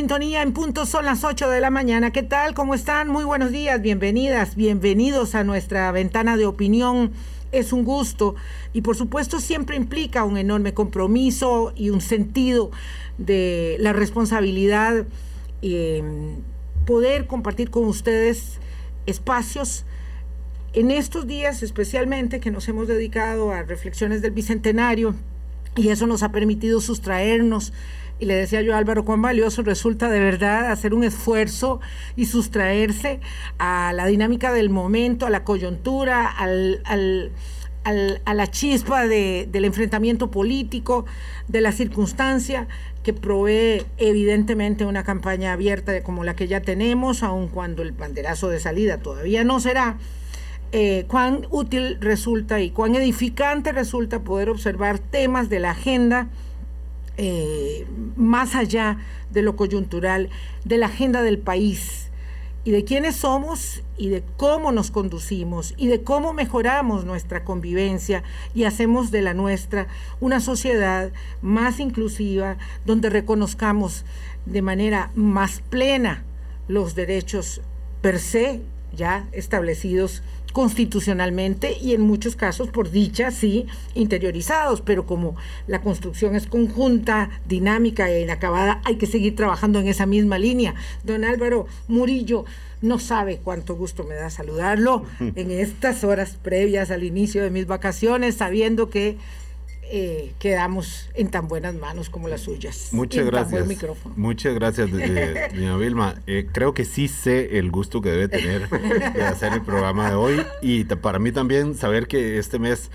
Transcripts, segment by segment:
sintonía en punto, son las 8 de la mañana. ¿Qué tal? ¿Cómo están? Muy buenos días, bienvenidas, bienvenidos a nuestra ventana de opinión. Es un gusto y por supuesto siempre implica un enorme compromiso y un sentido de la responsabilidad eh, poder compartir con ustedes espacios en estos días especialmente que nos hemos dedicado a reflexiones del Bicentenario y eso nos ha permitido sustraernos y le decía yo a Álvaro, cuán valioso resulta de verdad hacer un esfuerzo y sustraerse a la dinámica del momento, a la coyuntura, al, a la chispa del enfrentamiento político, de la circunstancia que provee evidentemente una campaña abierta como la que ya tenemos, aun cuando el banderazo de salida todavía no será. Eh, cuán útil resulta y cuán edificante resulta poder observar temas de la agenda eh, más allá de lo coyuntural, de la agenda del país y de quiénes somos y de cómo nos conducimos y de cómo mejoramos nuestra convivencia y hacemos de la nuestra una sociedad más inclusiva, donde reconozcamos de manera más plena los derechos per se ya establecidos constitucionalmente y en muchos casos, por dicha, sí, interiorizados, pero como la construcción es conjunta, dinámica e inacabada, hay que seguir trabajando en esa misma línea. Don Álvaro Murillo, no sabe cuánto gusto me da saludarlo en estas horas previas al inicio de mis vacaciones, sabiendo que eh, quedamos en tan buenas manos como las suyas. Muchas gracias. Muchas gracias, doña Vilma. Eh, creo que sí sé el gusto que debe tener de hacer el programa de hoy y para mí también saber que este mes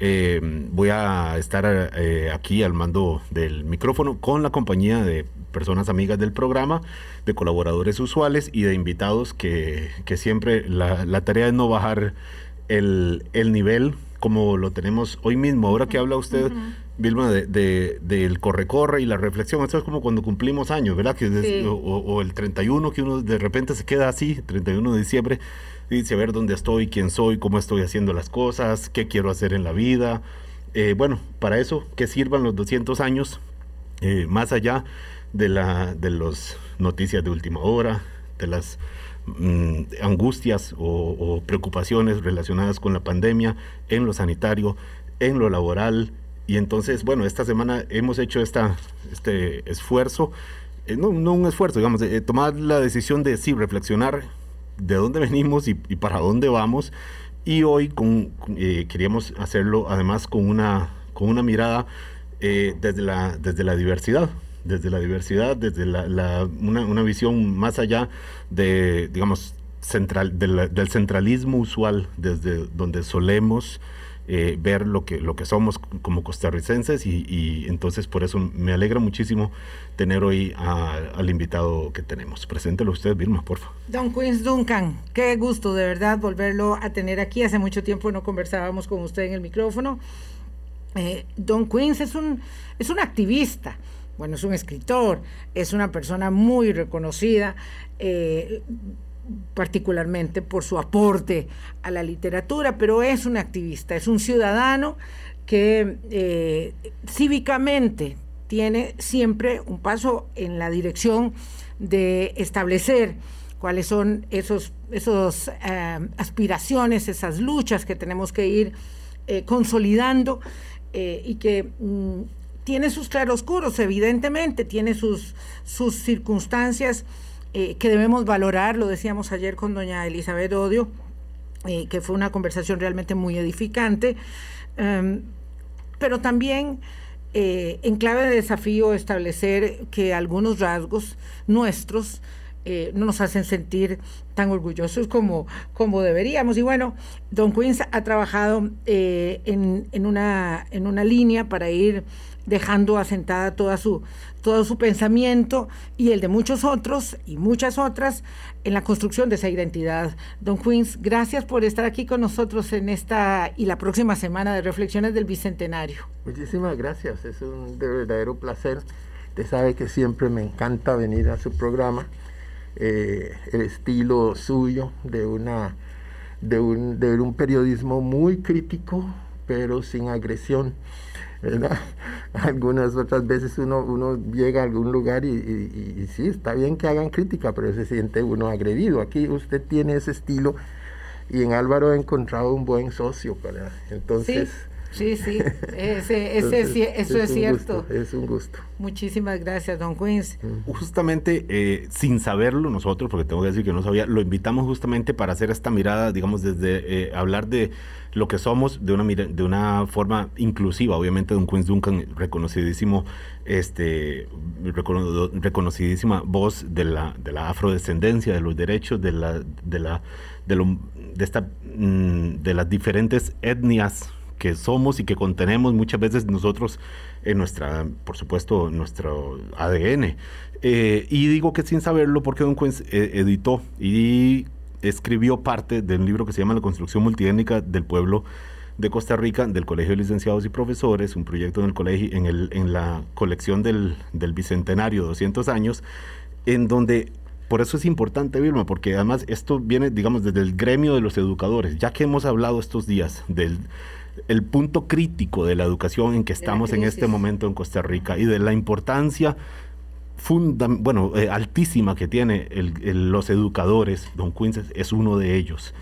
eh, voy a estar aquí al mando del micrófono con la compañía de personas amigas del programa, de colaboradores usuales y de invitados que, que siempre la, la, tarea es no bajar el, el nivel como lo tenemos hoy mismo. Ahora que habla usted, Vilma, de, del corre-corre y la reflexión, esto es como cuando cumplimos años, ¿verdad? Que o, el 31, que uno de repente se queda así, 31 de diciembre, y dice a ver dónde estoy, quién soy, cómo estoy haciendo las cosas, qué quiero hacer en la vida. Eh, bueno, para eso, que sirvan los 200 años, eh, más allá de, la, de las noticias de última hora, de las Mm, angustias o, preocupaciones relacionadas con la pandemia en lo sanitario, en lo laboral. Y entonces, bueno, esta semana hemos hecho esta, este esfuerzo, eh, no, un esfuerzo, digamos, de, tomar la decisión de sí, reflexionar de dónde venimos y, para dónde vamos. Y hoy con, eh, queríamos hacerlo además con una, con una mirada eh, desde, la, desde la diversidad desde la diversidad, desde la, una, visión más allá de, digamos, central, del centralismo usual, desde donde solemos eh, ver lo que, lo que somos como costarricenses y, entonces por eso me alegra muchísimo tener hoy al invitado que tenemos. Preséntelo usted, Vilma, por favor. Don Queens Duncan, qué gusto de verdad volverlo a tener aquí. Hace mucho tiempo no conversábamos con usted en el micrófono. Eh, Don Queens es un, es un activista bueno, es un escritor, es una persona muy reconocida, eh, particularmente por su aporte a la literatura, pero es un activista, es un ciudadano que eh, cívicamente tiene siempre un paso en la dirección de establecer cuáles son esos, esos eh, aspiraciones, esas luchas que tenemos que ir consolidando y que mm, tiene sus claroscuros, evidentemente, tiene sus, sus circunstancias eh, que debemos valorar, lo decíamos ayer con doña Elizabeth Odio, eh, que fue una conversación realmente muy edificante, em, pero también eh, en clave de desafío establecer que algunos rasgos nuestros no nos hacen sentir tan orgullosos como, como deberíamos. Y bueno, Don Queens ha trabajado en, en, una, en una línea para ir dejando asentada toda su, todo su pensamiento y el de muchos otros y muchas otras en la construcción de esa identidad. Don Queens, gracias por estar aquí con nosotros en esta y la próxima semana de Reflexiones del Bicentenario. Muchísimas gracias, es un verdadero placer. Usted sabe que siempre me encanta venir a su programa. Eh, el estilo suyo de una de un, de un periodismo muy crítico pero sin agresión ¿verdad? Algunas otras veces uno, uno llega a algún lugar y, y, sí, está bien que hagan crítica, pero se siente uno agredido. Aquí usted tiene ese estilo y en Álvaro he encontrado un buen socio para entonces sí, ese, ese, eso es, cierto. es un gusto. Muchísimas gracias, don Queens. Justamente, eh, sin saberlo nosotros, porque tengo que decir que no sabía, lo invitamos justamente para hacer esta mirada, digamos, desde eh, hablar de lo que somos de una, de una forma inclusiva, obviamente, don Queens Duncan, reconocidísimo, este, reconocidísima voz de la, de la afrodescendencia, de los derechos, de la, de la, de, lo, de esta, mm, de las diferentes etnias que somos y que contenemos muchas veces nosotros en nuestra, por supuesto, nuestro ADN. Eh, y digo que sin saberlo porque Don Quens eh, editó y escribió parte del libro que se llama La construcción multiétnica del pueblo de Costa Rica, del Colegio de Licenciados y Profesores, un proyecto en el colegio, en, el, en la colección del, del Bicentenario, 200 años, en donde por eso es importante, Vilma, porque además esto viene, digamos, desde el gremio de los educadores, ya que hemos hablado estos días del el punto crítico de la educación en que estamos en este momento en Costa Rica y de la importancia bueno, eh, altísima que tiene los educadores, don Quinces es uno de ellos.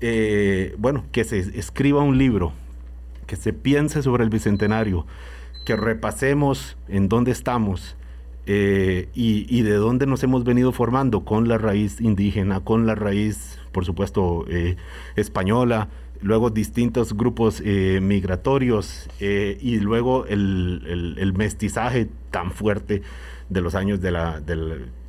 Eh, bueno, que se escriba un libro, que se piense sobre el Bicentenario, que repasemos en dónde estamos eh, y, y, de dónde nos hemos venido formando con la raíz indígena, con la raíz, por supuesto, española, luego distintos grupos eh, migratorios eh, y luego el, mestizaje tan fuerte de los años de la,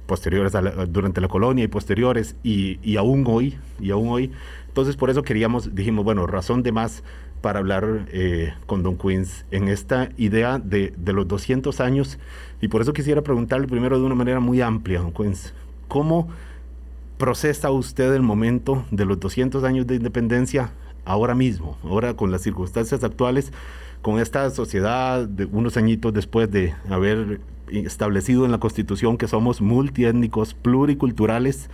posteriores durante la colonia y posteriores y, aún hoy y aún hoy. Entonces por eso queríamos dijimos bueno razón de más para hablar eh, con Don Queens en esta idea de, de, los 200 años. Y por eso quisiera preguntarle primero de una manera muy amplia Don Queens cómo procesa usted el momento de los 200 años de independencia ahora mismo, ahora con las circunstancias actuales, con esta sociedad de unos añitos después de haber establecido en la Constitución que somos multiétnicos, pluriculturales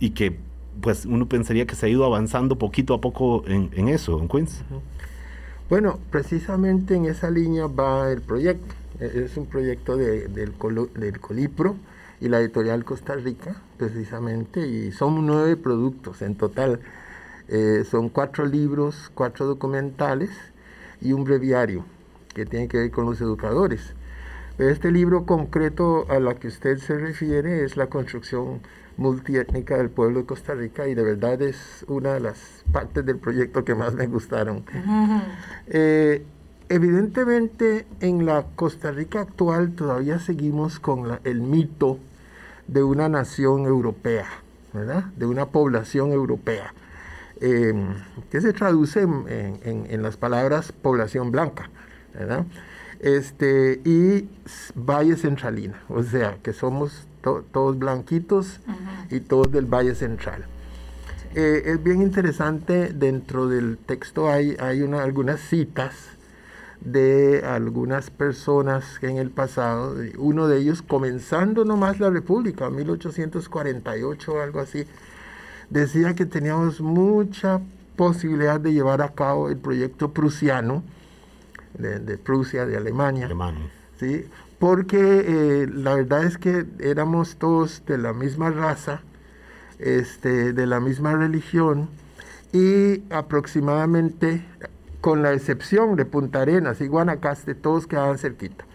y que pues uno pensaría que se ha ido avanzando poquito a poco en, eso, en Queens. Bueno, precisamente en esa línea va el proyecto. E, es un proyecto del, del Colipro y la editorial Costa Rica, precisamente, y son nueve productos en total eh, son cuatro libros, cuatro documentales y un breviario que tiene que ver con los educadores. Este libro concreto a la que usted se refiere es la construcción multiétnica del pueblo de Costa Rica y de verdad es una de las partes del proyecto que más me gustaron. Eh, evidentemente en la Costa Rica actual todavía seguimos con el mito de una nación europea, ¿verdad? De una población europea. Em, que se traduce en, las palabras población blanca, ¿verdad? Este, y Valle Centralina, o sea, que somos todos blanquitos y todos del Valle Central. Eh, es bien interesante, dentro del texto hay, hay una, algunas citas de algunas personas en el pasado, uno de ellos comenzando nomás la República, 1848 o algo así, decía que teníamos mucha posibilidad de llevar a cabo el proyecto prusiano, de, Prusia, de Alemania. ¿sí? Porque eh, la verdad es que éramos todos de la misma raza, este, de la misma religión, y aproximadamente, con la excepción de Punta Arenas y Guanacaste, todos quedaban cerquita.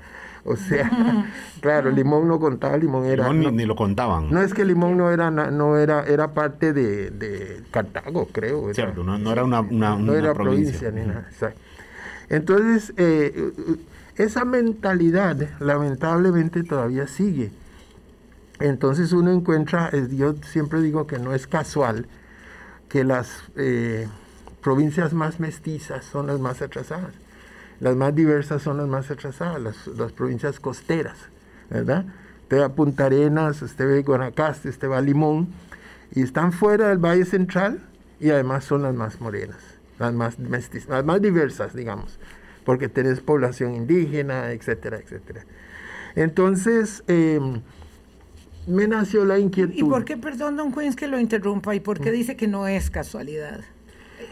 O sea, claro, Limón no contaba, Limón era... ni, lo contaban. No es que Limón no era, no era, era parte de, Cartago, creo. Cierto, no, era una, no era provincia. ni nada. Entonces, eh, esa mentalidad lamentablemente todavía sigue. Entonces uno encuentra, yo siempre digo que no es casual que las eh, provincias más mestizas son las más atrasadas. Las más diversas son las más atrasadas, las, provincias costeras, ¿verdad? Usted va a Punta Arenas, usted ve Guanacaste, usted va a Limón, y están fuera del Valle Central y además son las más morenas, las más mestizas, las más diversas, digamos, porque tenés población indígena, etcétera, etcétera. Entonces, em, me nació la inquietud. ¿Y por qué, perdón, don Queens, que lo interrumpa? ¿Y por qué mm. dice que no es casualidad?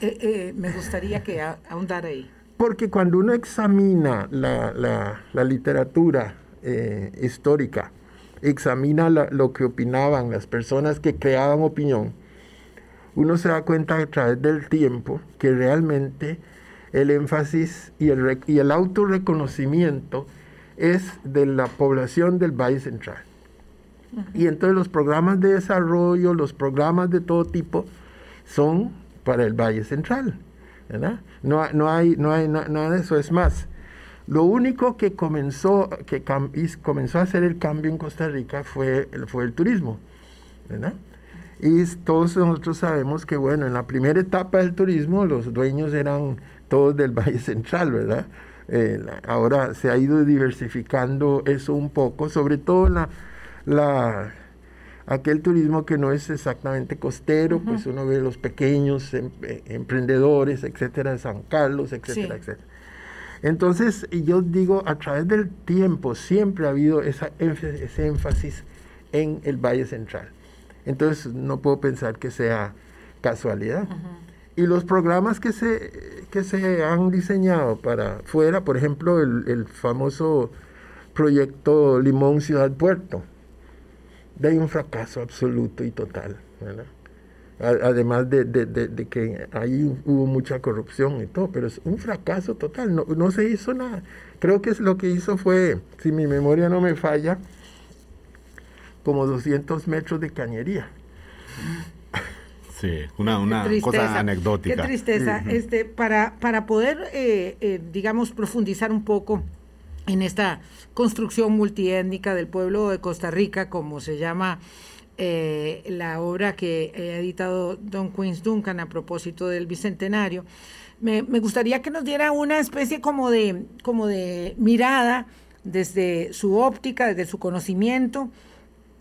Eh, eh, me gustaría que ahondara ahí. Porque cuando uno examina la, literatura eh, histórica, examina lo que opinaban las personas que creaban opinión, uno se da cuenta a través del tiempo que realmente el énfasis y el, y el autorreconocimiento es de la población del Valle Central. Y entonces los programas de desarrollo, los programas de todo tipo, son para el Valle Central. No, no, hay, no hay nada de eso. Es más, lo único que comenzó, que comenzó a hacer el cambio en Costa Rica fue, fue el turismo. Y todos nosotros sabemos que, bueno, en la primera etapa del turismo los dueños eran todos del Valle Central, ¿verdad? Eh, ahora se ha ido diversificando eso un poco, sobre todo la, aquel turismo que no es exactamente costero, pues uno ve los pequeños em, eh, emprendedores, etcétera, de San Carlos, etcétera, etcétera. Entonces, yo digo, a través del tiempo siempre ha habido esa, ese énfasis en el Valle Central. Entonces, no puedo pensar que sea casualidad. Y los programas que se, que se han diseñado para fuera, por ejemplo, el, famoso proyecto Limón Ciudad Puerto, de un fracaso absoluto y total. Además de, que ahí hubo mucha corrupción y todo, pero es un fracaso total, no, no se hizo nada. Creo que es lo que hizo fue, si mi memoria no me falla, como 200 metros de cañería. Sí, una, una cosa anecdótica. Qué tristeza. este, para, para poder, eh, eh, digamos, profundizar un poco en esta construcción multiétnica del pueblo de Costa Rica, como se llama eh, la obra que ha editado Don Queens Duncan a propósito del Bicentenario, me, gustaría que nos diera una especie como de, como de mirada desde su óptica, desde su conocimiento,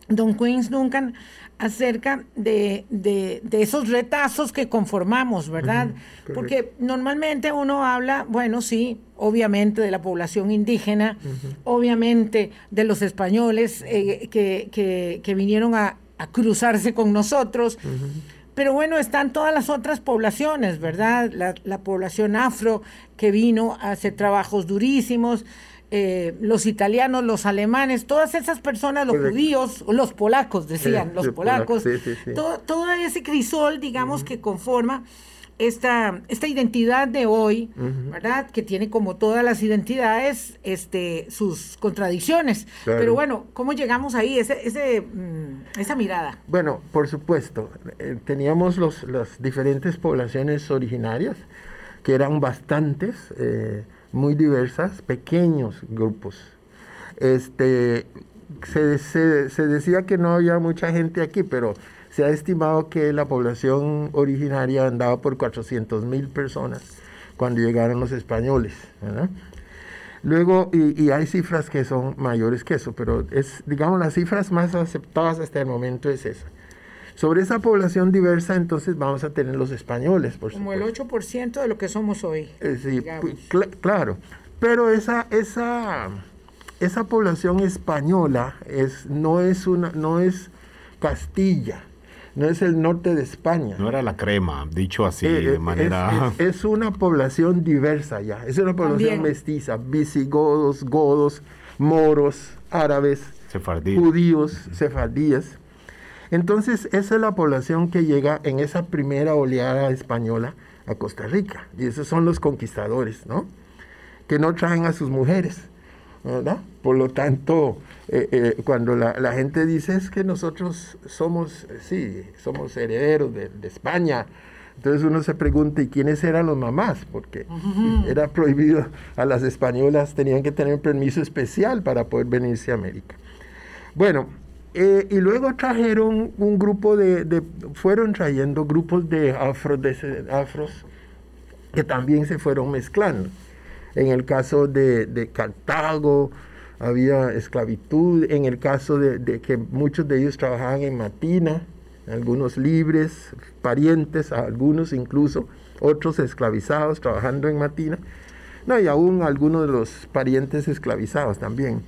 Don Queens Duncan, acerca de, de, esos retazos que conformamos, ¿verdad? Porque normalmente uno habla, bueno, sí, obviamente de la población indígena, obviamente de los españoles eh, que, que, vinieron a, a, cruzarse con nosotros. Pero bueno, están todas las otras poblaciones, ¿verdad? La, la población afro que vino a hacer trabajos durísimos, eh, los italianos, los alemanes, todas esas personas, los judíos, los polacos, decían, los polacos, todo, ese crisol, digamos, que conforma esta, esta identidad de hoy, ¿verdad? Que tiene como todas las identidades este, sus contradicciones. Pero bueno, ¿cómo llegamos ahí, ese, ese, mm, esa mirada? Bueno, por supuesto, eh, teníamos los, las diferentes poblaciones originarias, que eran bastantes. Eh, muy diversas, pequeños grupos. Este, se, se, decía que no había mucha gente aquí, pero se ha estimado que la población originaria andaba por 400 mil personas cuando llegaron los españoles. Luego, y, y, hay cifras que son mayores que eso, pero es, digamos, las cifras más aceptadas hasta el momento es esa. Sobre esa población diversa, entonces vamos a tener los españoles, por Como el 8% de lo que somos hoy. Eh, sí, claro. Pero esa, esa, esa población española es, no, es una, no es Castilla, no es el norte de España. No era la crema, dicho así eh, de eh, manera... Es, una población diversa ya, es una población mestiza, visigodos, godos, moros, árabes, judíos, sefardíes. Entonces, esa es la población que llega en esa primera oleada española a Costa Rica. Y esos son los conquistadores, ¿no? Que no traen a sus mujeres, ¿verdad? Por lo tanto, eh, eh, cuando la, gente dice es que nosotros somos, sí, somos herederos de, España, entonces uno se pregunta, ¿y quiénes eran los mamás? Porque era prohibido, a las españolas tenían que tener un permiso especial para poder venirse a América. Bueno, eh, y luego trajeron un grupo de, fueron trayendo grupos de, afro, de afros que también se fueron mezclando. En el caso de, Cartago había esclavitud, en el caso de, que muchos de ellos trabajaban en Matina, algunos libres, parientes, algunos incluso, otros esclavizados trabajando en Matina, no, y aún algunos de los parientes esclavizados también.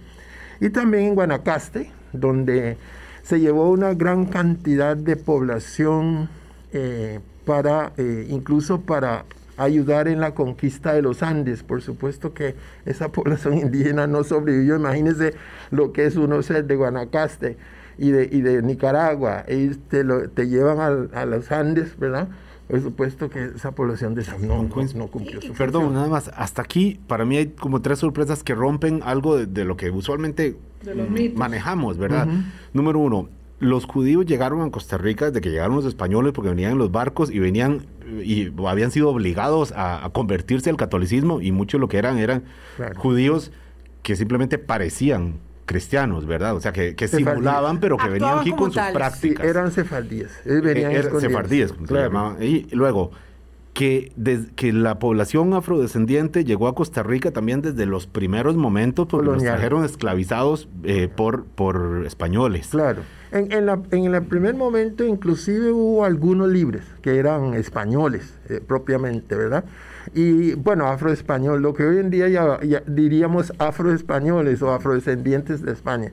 Y también en Guanacaste, donde se llevó una gran cantidad de población eh, para, eh, incluso para ayudar en la conquista de los Andes. Por supuesto que esa población indígena no sobrevivió. Imagínense lo que es uno ser de Guanacaste y de, y Nicaragua. Ellos te, te llevan a los Andes, ¿verdad? Por supuesto que esa población de San no, no, cumplió su Perdón, nada más, hasta aquí para mí hay como tres sorpresas que rompen algo de, lo que usualmente manejamos, ¿verdad? Número uno, los judíos llegaron a Costa Rica desde que llegaron los españoles porque venían en los barcos y venían y habían sido obligados a, convertirse al catolicismo y muchos lo que eran eran judíos que simplemente parecían cristianos, ¿verdad? O sea, que, simulaban, pero que venían aquí con sus prácticas. eran sefardíes. venían er, sefardíes, como se llamaban. Y luego, que, que la población afrodescendiente llegó a Costa Rica también desde los primeros momentos porque los trajeron esclavizados eh, por, por españoles. Claro. En, en, la, en, el primer momento inclusive hubo algunos libres que eran españoles eh, propiamente, ¿verdad? Y bueno, afroespañol, lo que hoy en día ya, diríamos afroespañoles o afrodescendientes de España.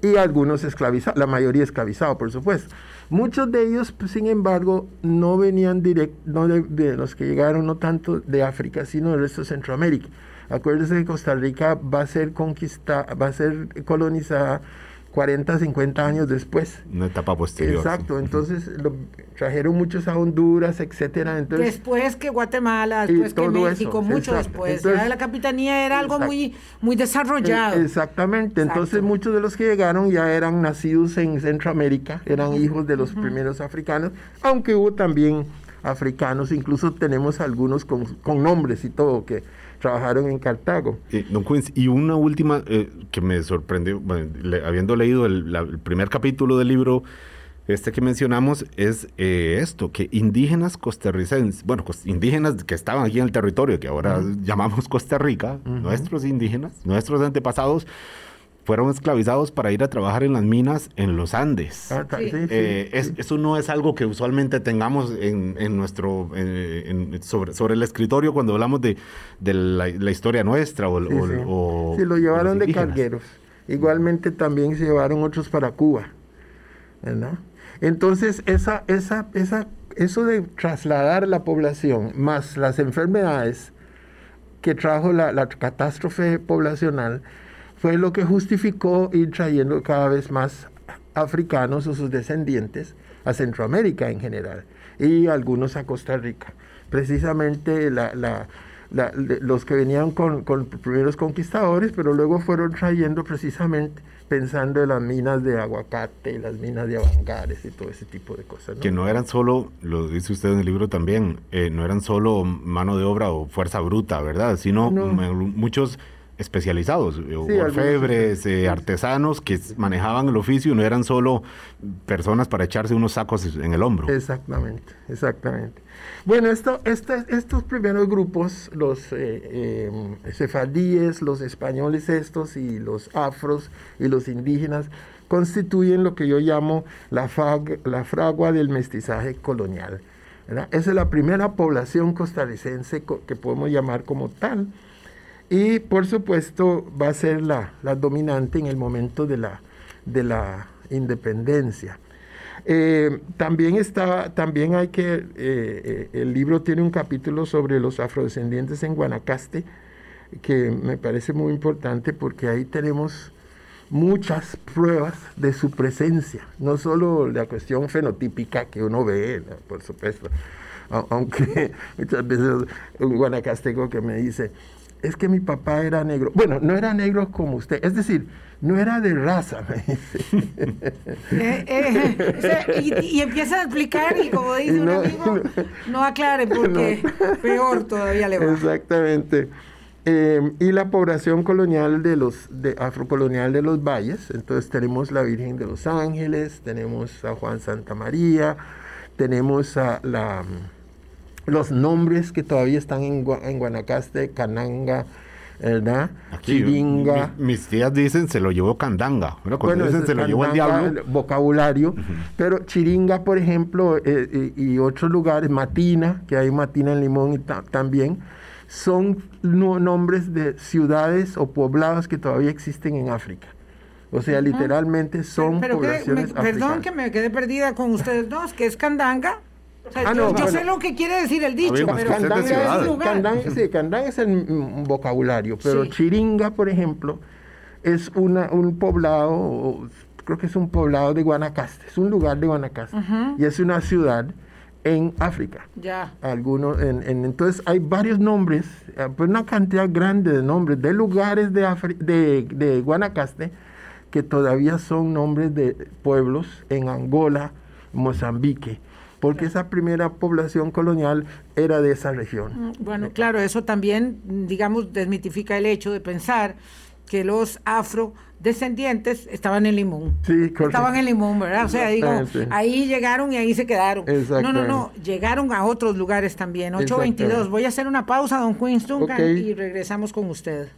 Y algunos esclavizados, la mayoría esclavizados, por supuesto. Muchos de ellos, pues, sin embargo, no venían directo, no de, los que llegaron no tanto de África, sino del resto de Centroamérica. Acuérdense que Costa Rica va a ser conquistada, va a ser colonizada 40, 50 años después. Una etapa posterior. Exacto, entonces lo, trajeron muchos a Honduras, etcétera. Entonces, después que Guatemala, después que México, mucho después. la capitanía era algo muy, muy desarrollado. E, exactamente, entonces muchos de los que llegaron ya eran nacidos en Centroamérica, eran hijos de los primeros africanos, aunque hubo también africanos, incluso tenemos algunos con, con nombres y todo que trabajaron en Cartago. don y una última eh, que me sorprendió, habiendo leído el, primer capítulo del libro, este que mencionamos es eh, esto, que indígenas costarricenses, bueno, indígenas que estaban aquí en el territorio, que ahora llamamos Costa Rica, nuestros indígenas, nuestros antepasados, fueron esclavizados para ir a trabajar en las minas en los Andes. Ah, eh, eso no es algo que usualmente tengamos en, nuestro sobre, sobre, el escritorio cuando hablamos de, la, historia nuestra o, o, sí. lo llevaron de cargueros. Igualmente también se llevaron otros para Cuba. Entonces, esa, esa, esa, eso de trasladar la población más las enfermedades que trajo la, la catástrofe poblacional, fue lo que justificó ir trayendo cada vez más africanos o sus descendientes a Centroamérica en general y algunos a Costa Rica. Precisamente los que venían con, con primeros conquistadores, pero luego fueron trayendo precisamente pensando en las minas de aguacate y las minas de avangares y todo ese tipo de cosas. Que no eran solo, lo dice usted en el libro también, eh, no eran solo mano de obra o fuerza bruta, ¿verdad? Sino muchos especializados, eh, orfebres, eh, artesanos que manejaban el oficio, no eran solo personas para echarse unos sacos en el hombro. Exactamente, exactamente. Bueno, esto, estos primeros grupos, los eh, sefardíes, los españoles estos y los afros y los indígenas, constituyen lo que yo llamo la, la fragua del mestizaje colonial. Esa es la primera población costarricense que podemos llamar como tal y por supuesto va a ser la, dominante en el momento de la, de la independencia. Eh, también está, también hay que, eh, eh, el libro tiene un capítulo sobre los afrodescendientes en Guanacaste, que me parece muy importante porque ahí tenemos muchas pruebas de su presencia, no solo la cuestión fenotípica que uno ve, por supuesto, aunque muchas veces un guanacasteco que me dice, es que mi papá era negro. Bueno, no era negro como usted, es decir, no era de raza, me dice. Eh, eh, y, empieza a explicar y como dice un amigo, no, aclare porque peor todavía le va. Exactamente. Eh, y la población colonial de los, de afrocolonial de los valles, entonces tenemos la Virgen de los Ángeles, tenemos a Juan Santa María, tenemos a la los nombres que todavía están en, Guanacaste, Cananga, ¿verdad? Chiringa. mis tías dicen se lo llevó Candanga. Bueno, dicen se lo llevó el diablo. vocabulario. Pero Chiringa, por ejemplo, eh, eh, y otros lugares, Matina, que hay Matina en Limón y también, son nombres de ciudades o poblados que todavía existen en África. O sea, literalmente son poblaciones Perdón que me quedé perdida con ustedes dos, que es Candanga. Ah, no, yo, sé lo que quiere decir el dicho, pero Candán, es, sí, Candán es el vocabulario, pero Chiringa, por ejemplo, es una, un poblado, creo que es un poblado de Guanacaste, es un lugar de Guanacaste, y es una ciudad en África. Ya. Algunos, en, entonces hay varios nombres, eh, pues una cantidad grande de nombres de lugares de, de, de Guanacaste que todavía son nombres de pueblos en Angola, Mozambique porque esa primera población colonial era de esa región. Mm, bueno, claro, eso también, digamos, desmitifica el hecho de pensar que los afrodescendientes estaban en Limón. Sí, Estaban en Limón, ¿verdad? O sea, digo, ahí llegaron y ahí se quedaron. No, no, no, llegaron a otros lugares también. 822. Voy a hacer una pausa, don Queen y regresamos con usted.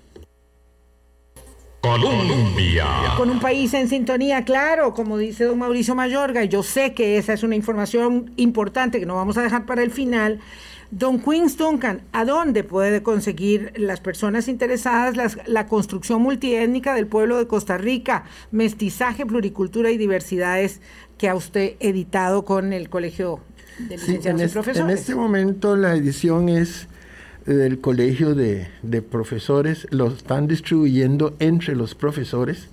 Colombia. Con un país en sintonía, claro, como dice don Mauricio Mayorga, y yo sé que esa es una información importante que no vamos a dejar para el final. Don Queens Duncan, ¿a dónde puede conseguir las personas interesadas la construcción multiétnica del pueblo de Costa Rica, mestizaje, pluricultura y diversidades que ha usted editado con el Colegio de Licenciados y Profesores? En este momento la edición es del Colegio de, de Profesores, lo están distribuyendo entre los profesores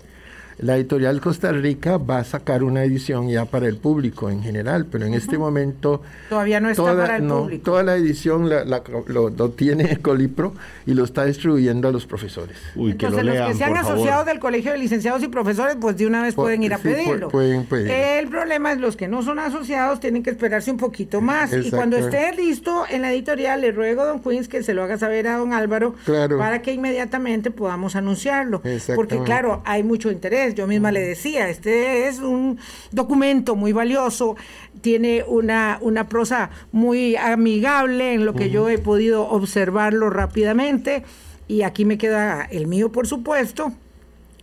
la editorial Costa Rica va a sacar una edición ya para el público en general, pero en este momento... Todavía no está toda, para el público. Toda la edición lo, tiene Colipro y lo está distribuyendo a los profesores. Uy, Entonces, los que sean asociados del Colegio de Licenciados y Profesores, pues de una vez pueden ir a pedirlo. El problema es los que no son asociados tienen que esperarse un poquito más. Y cuando esté listo en la editorial, le ruego a don Queens que se lo haga saber a don Álvaro para que inmediatamente podamos anunciarlo. Porque claro, hay mucho interés yo misma le decía, este es un documento muy valioso, tiene una, una prosa muy amigable en lo que yo he podido observarlo rápidamente. Y aquí me queda el mío, por supuesto,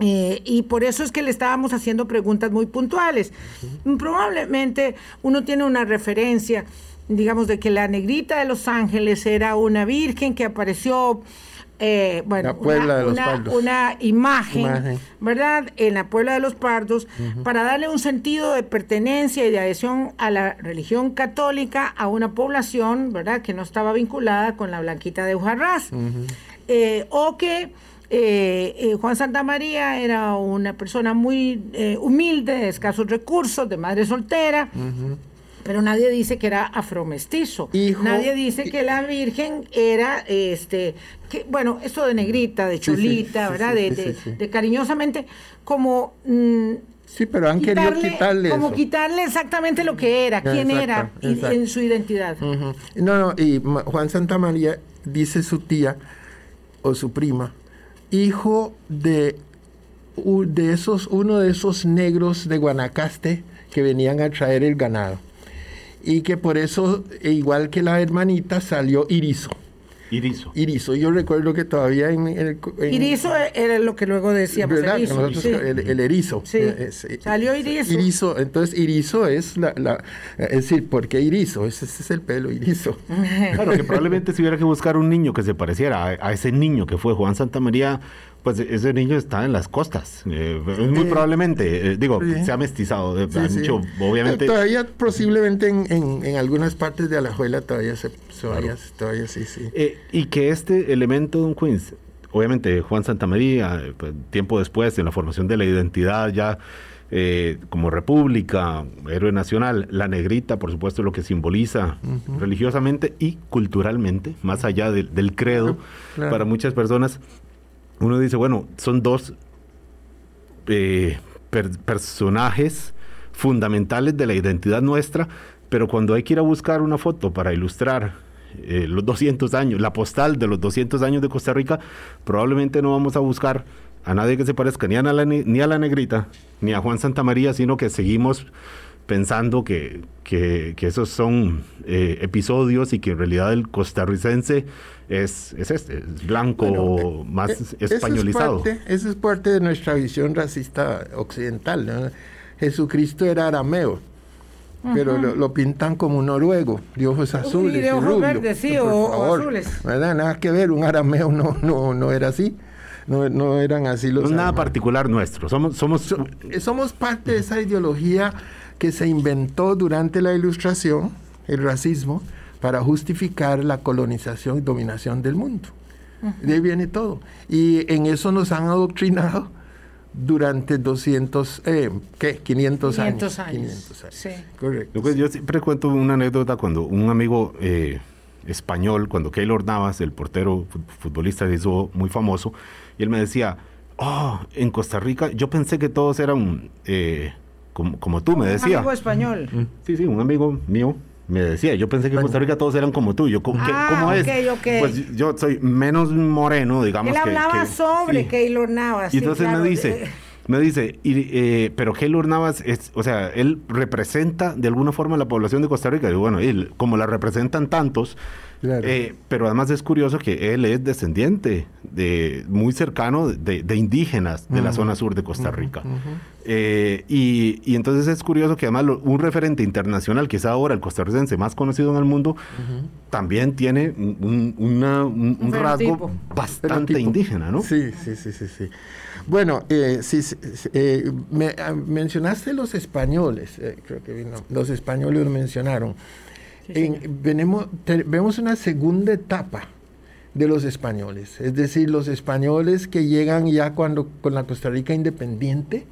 eh, y por eso es que le estábamos haciendo preguntas muy puntuales. Probablemente uno tiene una referencia, digamos, de que la negrita de Los Ángeles era una virgen que apareció eh, bueno, una, imagen, ¿verdad? En la Puebla de los Pardos, para darle un sentido de pertenencia y de adhesión a la religión católica a una población, ¿verdad? Que no estaba vinculada con la Blanquita de Ujarrás. Eh, o que eh, Juan Santa María era una persona muy humilde, de escasos recursos, de madre soltera pero nadie dice que era afromestizo. nadie dice que la Virgen era, este, que, bueno, esto de negrita, de chulita, ¿verdad? de, cariñosamente, como... Mm, sí, pero han querido quitarle Como quitarle exactamente lo que era, quién era en su identidad. No, no, y Juan Santa María dice su tía o su prima, hijo de, de esos, uno de esos negros de Guanacaste que venían a traer el ganado y que por eso, e igual que la hermanita, salió Irizo. Irizo. Irizo. Yo recuerdo que todavía en, el... Irizo era lo que luego decíamos. ¿verdad? el, erizo. Sí. Eh, Salió Irizo. Irizo. Entonces, Irizo es la, la... Es decir, ¿por qué Irizo? Ese, es el pelo, Irizo. claro, que probablemente si hubiera que buscar un niño que se pareciera a, a ese niño que fue Juan Santa María pues ese niño está en las costas, eh, muy probablemente, eh, digo, se ha mestizado, eh, obviamente. Todavía posiblemente en, en, algunas partes de Alajuela todavía se, todavía, todavía sí, sí. y que este elemento de un Queens, obviamente Juan Santamaría, pues, tiempo después, en la formación de la identidad ya como república, héroe nacional, la negrita, por supuesto, lo que simboliza religiosamente y culturalmente, más allá del credo, para muchas personas uno dice, bueno, son dos eh, personajes fundamentales de la identidad nuestra, pero cuando hay que ir a buscar una foto para ilustrar eh, los 200 años, la postal de los 200 años de Costa Rica, probablemente no vamos a buscar a nadie que se parezca ni a la, ni a la negrita, ni a Juan Santa María, sino que seguimos pensando que, que, esos son eh, episodios y que en realidad el costarricense es, es este, es blanco, eh, más eh, españolizado. Eso es, parte, de nuestra visión racista occidental. Jesucristo era arameo. Pero lo, pintan como un noruego, de ojos azules. de ojos verdes, sí, o, azules. ¿verdad? Nada que ver, un arameo no, no, no era así. No, no, eran así los. No nada particular nuestro. Somos, somos... somos parte de esa ideología que se inventó durante la Ilustración el racismo para justificar la colonización y dominación del mundo. De ahí viene todo. Y en eso nos han adoctrinado durante 200, eh, ¿qué? 500, 500 años. 500 años. Sí. Correcto. Pues yo siempre cuento una anécdota cuando un amigo eh, español, cuando Keylor Navas, el portero futbolista, hizo muy famoso, y él me decía, oh, en Costa Rica yo pensé que todos eran eh, como, tú, me decía. Un amigo español. Sí, sí, un amigo mío me decía, yo pensé que en Costa Rica todos eran como tú. Yo, ¿cómo, ah, es? Pues yo soy menos moreno, digamos. Él hablaba sobre Keylor Navas. Y entonces me dice, me dice, y, eh, pero Keylor Navas, es, o sea, él representa de alguna forma la población de Costa Rica. Y bueno, él, como la representan tantos, eh, pero además es curioso que él es descendiente de muy cercano de, indígenas de la zona sur de Costa Rica. Eh, y, entonces es curioso que además un referente internacional, quizá ahora el costarricense más conocido en el mundo, también tiene un, rasgo bastante indígena, ¿no? Sí, sí, sí, sí. sí. Bueno, eh, eh me, ah, mencionaste los españoles, creo que los españoles lo mencionaron vemos una segunda etapa de los españoles, es decir, los españoles que llegan ya cuando con la Costa Rica independiente,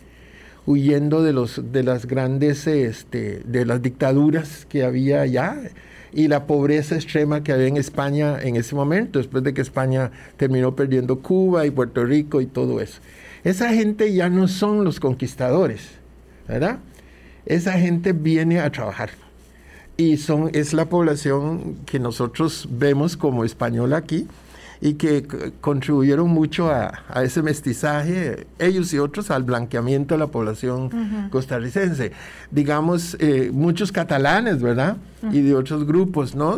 huyendo de los de las grandes este, de las dictaduras que había allá y la pobreza extrema que había en España en ese momento, después de que España terminó perdiendo Cuba y Puerto Rico y todo eso. Esa gente ya no son los conquistadores, ¿verdad? Esa gente viene a trabajar y son, es la población que nosotros vemos como española aquí y que contribuyeron mucho a, ese mestizaje, ellos y otros, al blanqueamiento de la población costarricense. Digamos, eh, muchos catalanes, ¿verdad? Y de otros grupos, ¿no?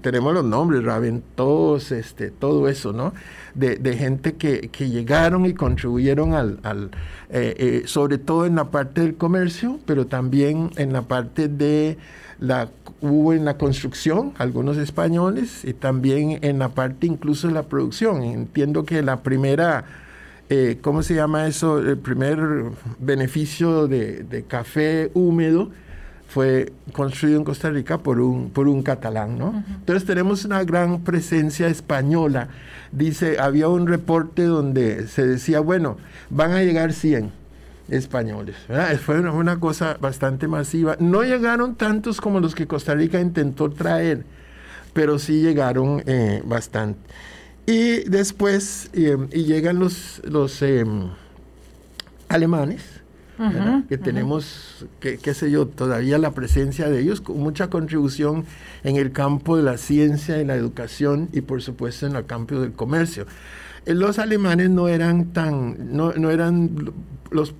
tenemos los nombres, Raventos, este, todo eso, ¿no? De, gente que, llegaron y contribuyeron al, eh, eh, sobre todo en la parte del comercio, pero también en la parte de la hubo en la construcción algunos españoles y también en la parte incluso de la producción. Entiendo que la primera, eh, ¿cómo se llama eso? El primer beneficio de, café húmedo fue construido en Costa Rica por un, por un catalán, ¿no? Entonces tenemos una gran presencia española. Dice, había un reporte donde se decía, bueno, van a llegar 100 españoles. Fue una, cosa bastante masiva. No llegaron tantos como los que Costa Rica intentó traer, pero sí llegaron eh, bastante. Y después eh, y llegan los, los em, alemanes, que tenemos, que, qué sé yo, todavía la presencia de ellos, con mucha contribución en el campo de la ciencia y la educación y por supuesto en el campo del comercio. Eh, los alemanes no eran tan, no, no eran los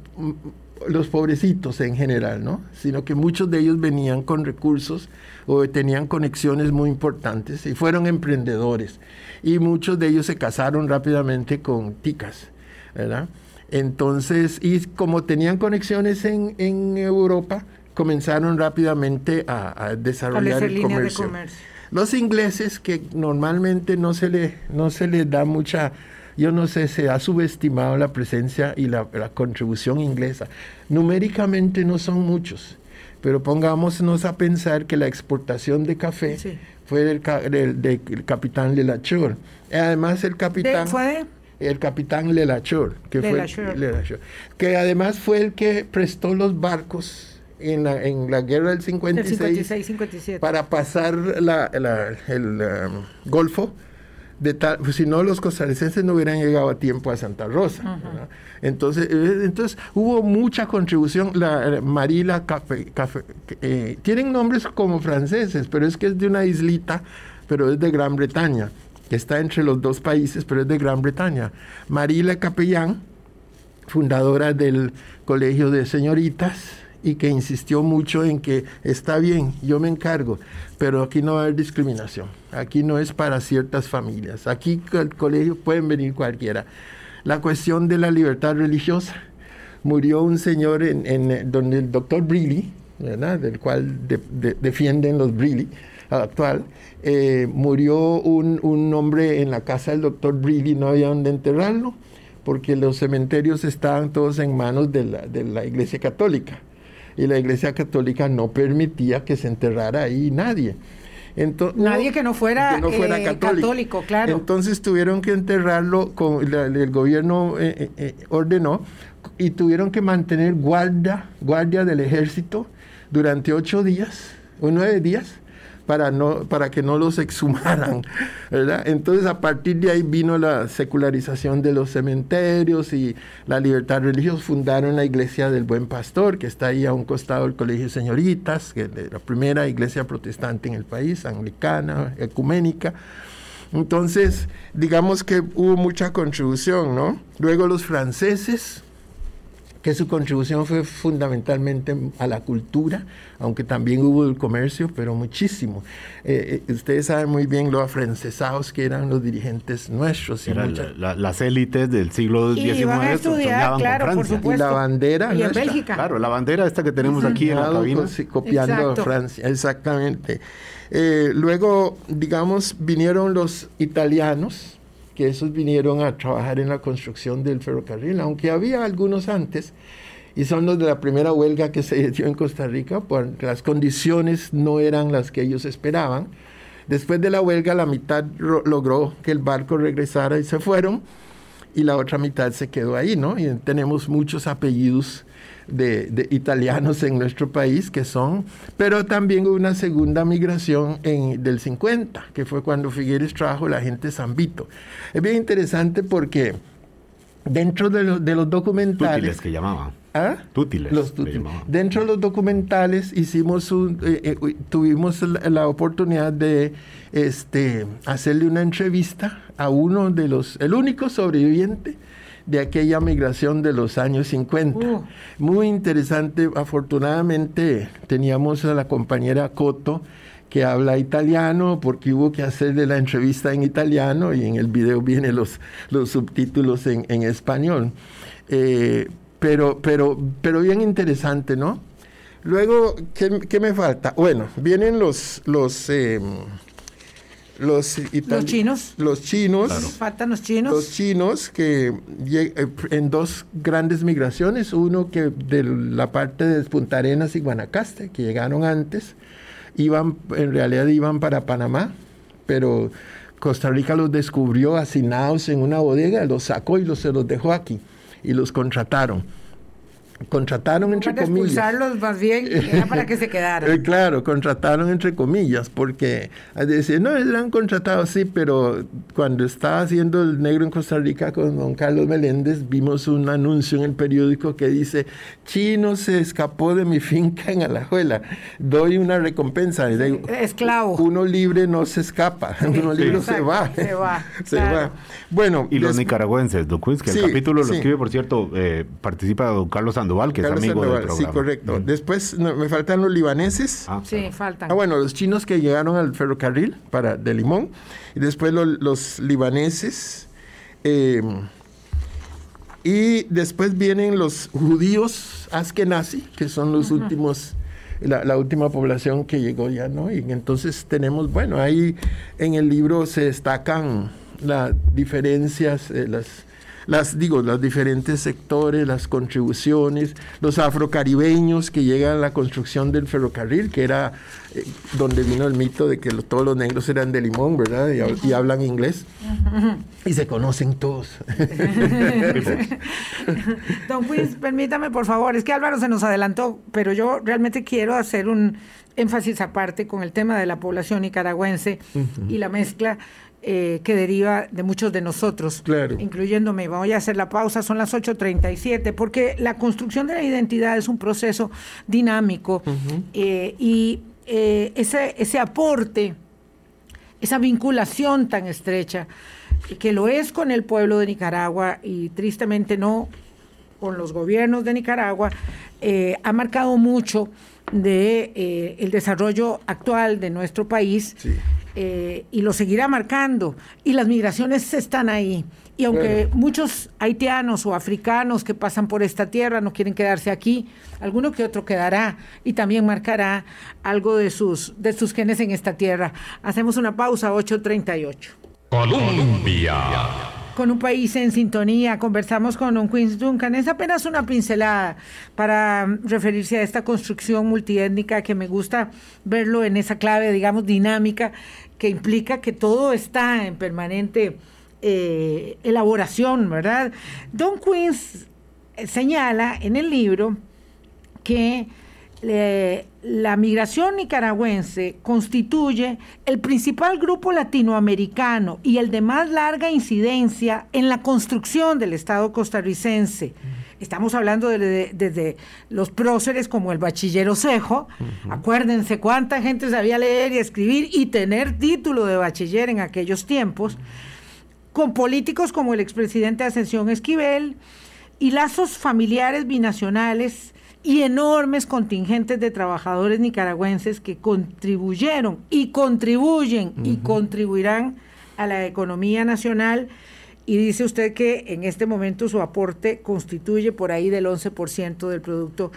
los pobrecitos en general, ¿no? Sino que muchos de ellos venían con recursos o tenían conexiones muy importantes y fueron emprendedores. Y muchos de ellos se casaron rápidamente con ticas, ¿verdad? Entonces, y como tenían conexiones en, Europa, comenzaron rápidamente a, desarrollar el comercio. Los ingleses, que normalmente no se, le, no se les da mucha yo no sé, se ha subestimado la presencia y la, contribución inglesa. Numéricamente no son muchos, pero pongámonos a pensar que la exportación de café fue del, capitán Lelachor. Además, el capitán... ¿Fue? El capitán Lelachor, que fue que además fue el que prestó los barcos en la, en la guerra del 56, 57. para pasar el um, Golfo pues, si no los costarricenses no hubieran llegado a tiempo a Santa Rosa. Entonces, eh, entonces hubo mucha contribución. La, Marila Café, eh, tienen nombres como franceses, pero es que es de una islita, pero es de Gran Bretaña, que está entre los dos países, pero es de Gran Bretaña. Marila Capellán, fundadora del Colegio de Señoritas, y que insistió mucho en que está bien, yo me encargo, pero aquí no va a haber discriminación, aquí no es para ciertas familias, aquí al colegio pueden venir cualquiera. La cuestión de la libertad religiosa, murió un señor en, donde el doctor Briley, del cual defienden los Briley actual, eh, murió un, un, hombre en la casa del doctor Briley, no había donde enterrarlo, porque los cementerios estaban todos en manos de la, de la Iglesia Católica. Y la Iglesia Católica no permitía que se enterrara ahí nadie. Nadie que no fuera, eh, católico. claro. Entonces tuvieron que enterrarlo, con el gobierno eh, eh, ordenó, y tuvieron que mantener guardia, guardia del ejército durante ocho días o nueve días para, no, para que no los exhumaran, ¿verdad? Entonces a partir de ahí vino la secularización de los cementerios y la libertad religiosa. Fundaron la iglesia del Buen Pastor, que está ahí a un costado del Colegio Señoritas, que es la primera iglesia protestante en el país, anglicana, ecuménica. Entonces, digamos que hubo mucha contribución, ¿no? Luego los franceses que su contribución fue fundamentalmente a la cultura, aunque también hubo el comercio, pero muchísimo. Eh, eh, ustedes saben muy bien lo afrancesados que eran los dirigentes nuestros. Y las élites del siglo XIX y claro, Por supuesto. Y la bandera. Y en Bélgica. Claro, la bandera esta que tenemos aquí en la cabina. Copiando a Francia, exactamente. Eh, luego, digamos, vinieron los italianos, que esos vinieron a trabajar en la construcción del ferrocarril, aunque había algunos antes, y son los de la primera huelga que se dio en Costa Rica, porque las condiciones no eran las que ellos esperaban. Después de la huelga, la mitad logró que el barco regresara y se fueron, y la otra mitad se quedó ahí, ¿no? Y tenemos muchos apellidos de, italianos en nuestro país que son, pero también hubo una segunda migración en, del 50, que fue cuando Figueres trajo la gente Zambito. Es bien interesante porque dentro de, de los documentales... Tútiles que llamaban. ¿Ah? Tútiles. Los tútiles. Dentro de los documentales hicimos un, eh, eh, tuvimos la, la, oportunidad de este, hacerle una entrevista a uno de los, el único sobreviviente de aquella migración de los años 50. Uh. Muy interesante, afortunadamente teníamos a la compañera Coto que habla italiano porque hubo que hacerle la entrevista en italiano y en el video vienen los, los subtítulos en, español. Eh, pero, pero, pero bien interesante, ¿no? Luego, ¿qué, me falta? Bueno, vienen los, los em, los, los chinos. Los chinos. Faltan los chinos. Los chinos que eh, en dos grandes migraciones, uno que de la parte de Punta Arenas y Guanacaste, que llegaron antes, iban, en realidad iban para Panamá, pero Costa Rica los descubrió hacinados en una bodega, los sacó y los, se los dejó aquí y los contrataron contrataron entre para comillas. expulsarlos más bien, era para que se quedaran. Eh, claro, contrataron entre comillas, porque decir, no, eran contratados, sí, pero cuando estaba haciendo el negro en Costa Rica con don Carlos Meléndez, vimos un anuncio en el periódico que dice, Chino se escapó de mi finca en Alajuela, doy una recompensa. Esclavo. Uno libre no se escapa, uno libre se va. Se va. se va. Bueno. Y los nicaragüenses, don que el capítulo lo escribe, por cierto, eh, participa don Carlos Sandoval, que es amigo del programa. Sí, correcto. Después me faltan los libaneses. Ah, sí, faltan. Ah, bueno, los chinos que llegaron al ferrocarril para, de Limón. Y después los libaneses. Eh, y después vienen los judíos askenazi, que son los últimos, la, última población que llegó ya, ¿no? Y entonces tenemos, bueno, ahí en el libro se destacan las diferencias, eh, las las, digo, los diferentes sectores, las contribuciones, los afrocaribeños que llegan a la construcción del ferrocarril, que era eh, donde vino el mito de que todos los negros eran de limón, ¿verdad? Y, hablan inglés. Y se conocen todos. Don Quiz, permítame, por favor, es que Álvaro se nos adelantó, pero yo realmente quiero hacer un énfasis aparte con el tema de la población nicaragüense y la mezcla eh, que deriva de muchos de nosotros, incluyéndome. Voy a hacer la pausa, son las 8.37, porque la construcción de la identidad es un proceso dinámico eh, y eh, ese, ese aporte, esa vinculación tan estrecha, que lo es con el pueblo de Nicaragua y tristemente no con los gobiernos de Nicaragua, ha marcado mucho de el desarrollo actual de nuestro país eh, y lo seguirá marcando. Y las migraciones están ahí. Y aunque muchos haitianos o africanos que pasan por esta tierra no quieren quedarse aquí, alguno que otro quedará y también marcará algo de sus, de sus genes en esta tierra. Hacemos una pausa, 8.38. Colombia. Con un país en sintonía. Conversamos con Don Queens Duncan. Es apenas una pincelada para referirse a esta construcción multiétnica que me gusta verlo en esa clave, digamos, dinámica, que implica que todo está en permanente eh, elaboración, ¿verdad? Don Queens señala en el libro que la migración nicaragüense constituye el principal grupo latinoamericano y el de más larga incidencia en la construcción del Estado costarricense. Estamos hablando desde de, los próceres como el bachiller Osejo. Acuérdense cuánta gente sabía leer y escribir y tener título de bachiller en aquellos tiempos. Con políticos como el expresidente Ascensión Esquivel y lazos familiares binacionales y enormes contingentes de trabajadores nicaragüenses que contribuyeron y contribuyen y contribuirán a la economía nacional. Y dice usted que en este momento su aporte constituye por ahí del 11% del Producto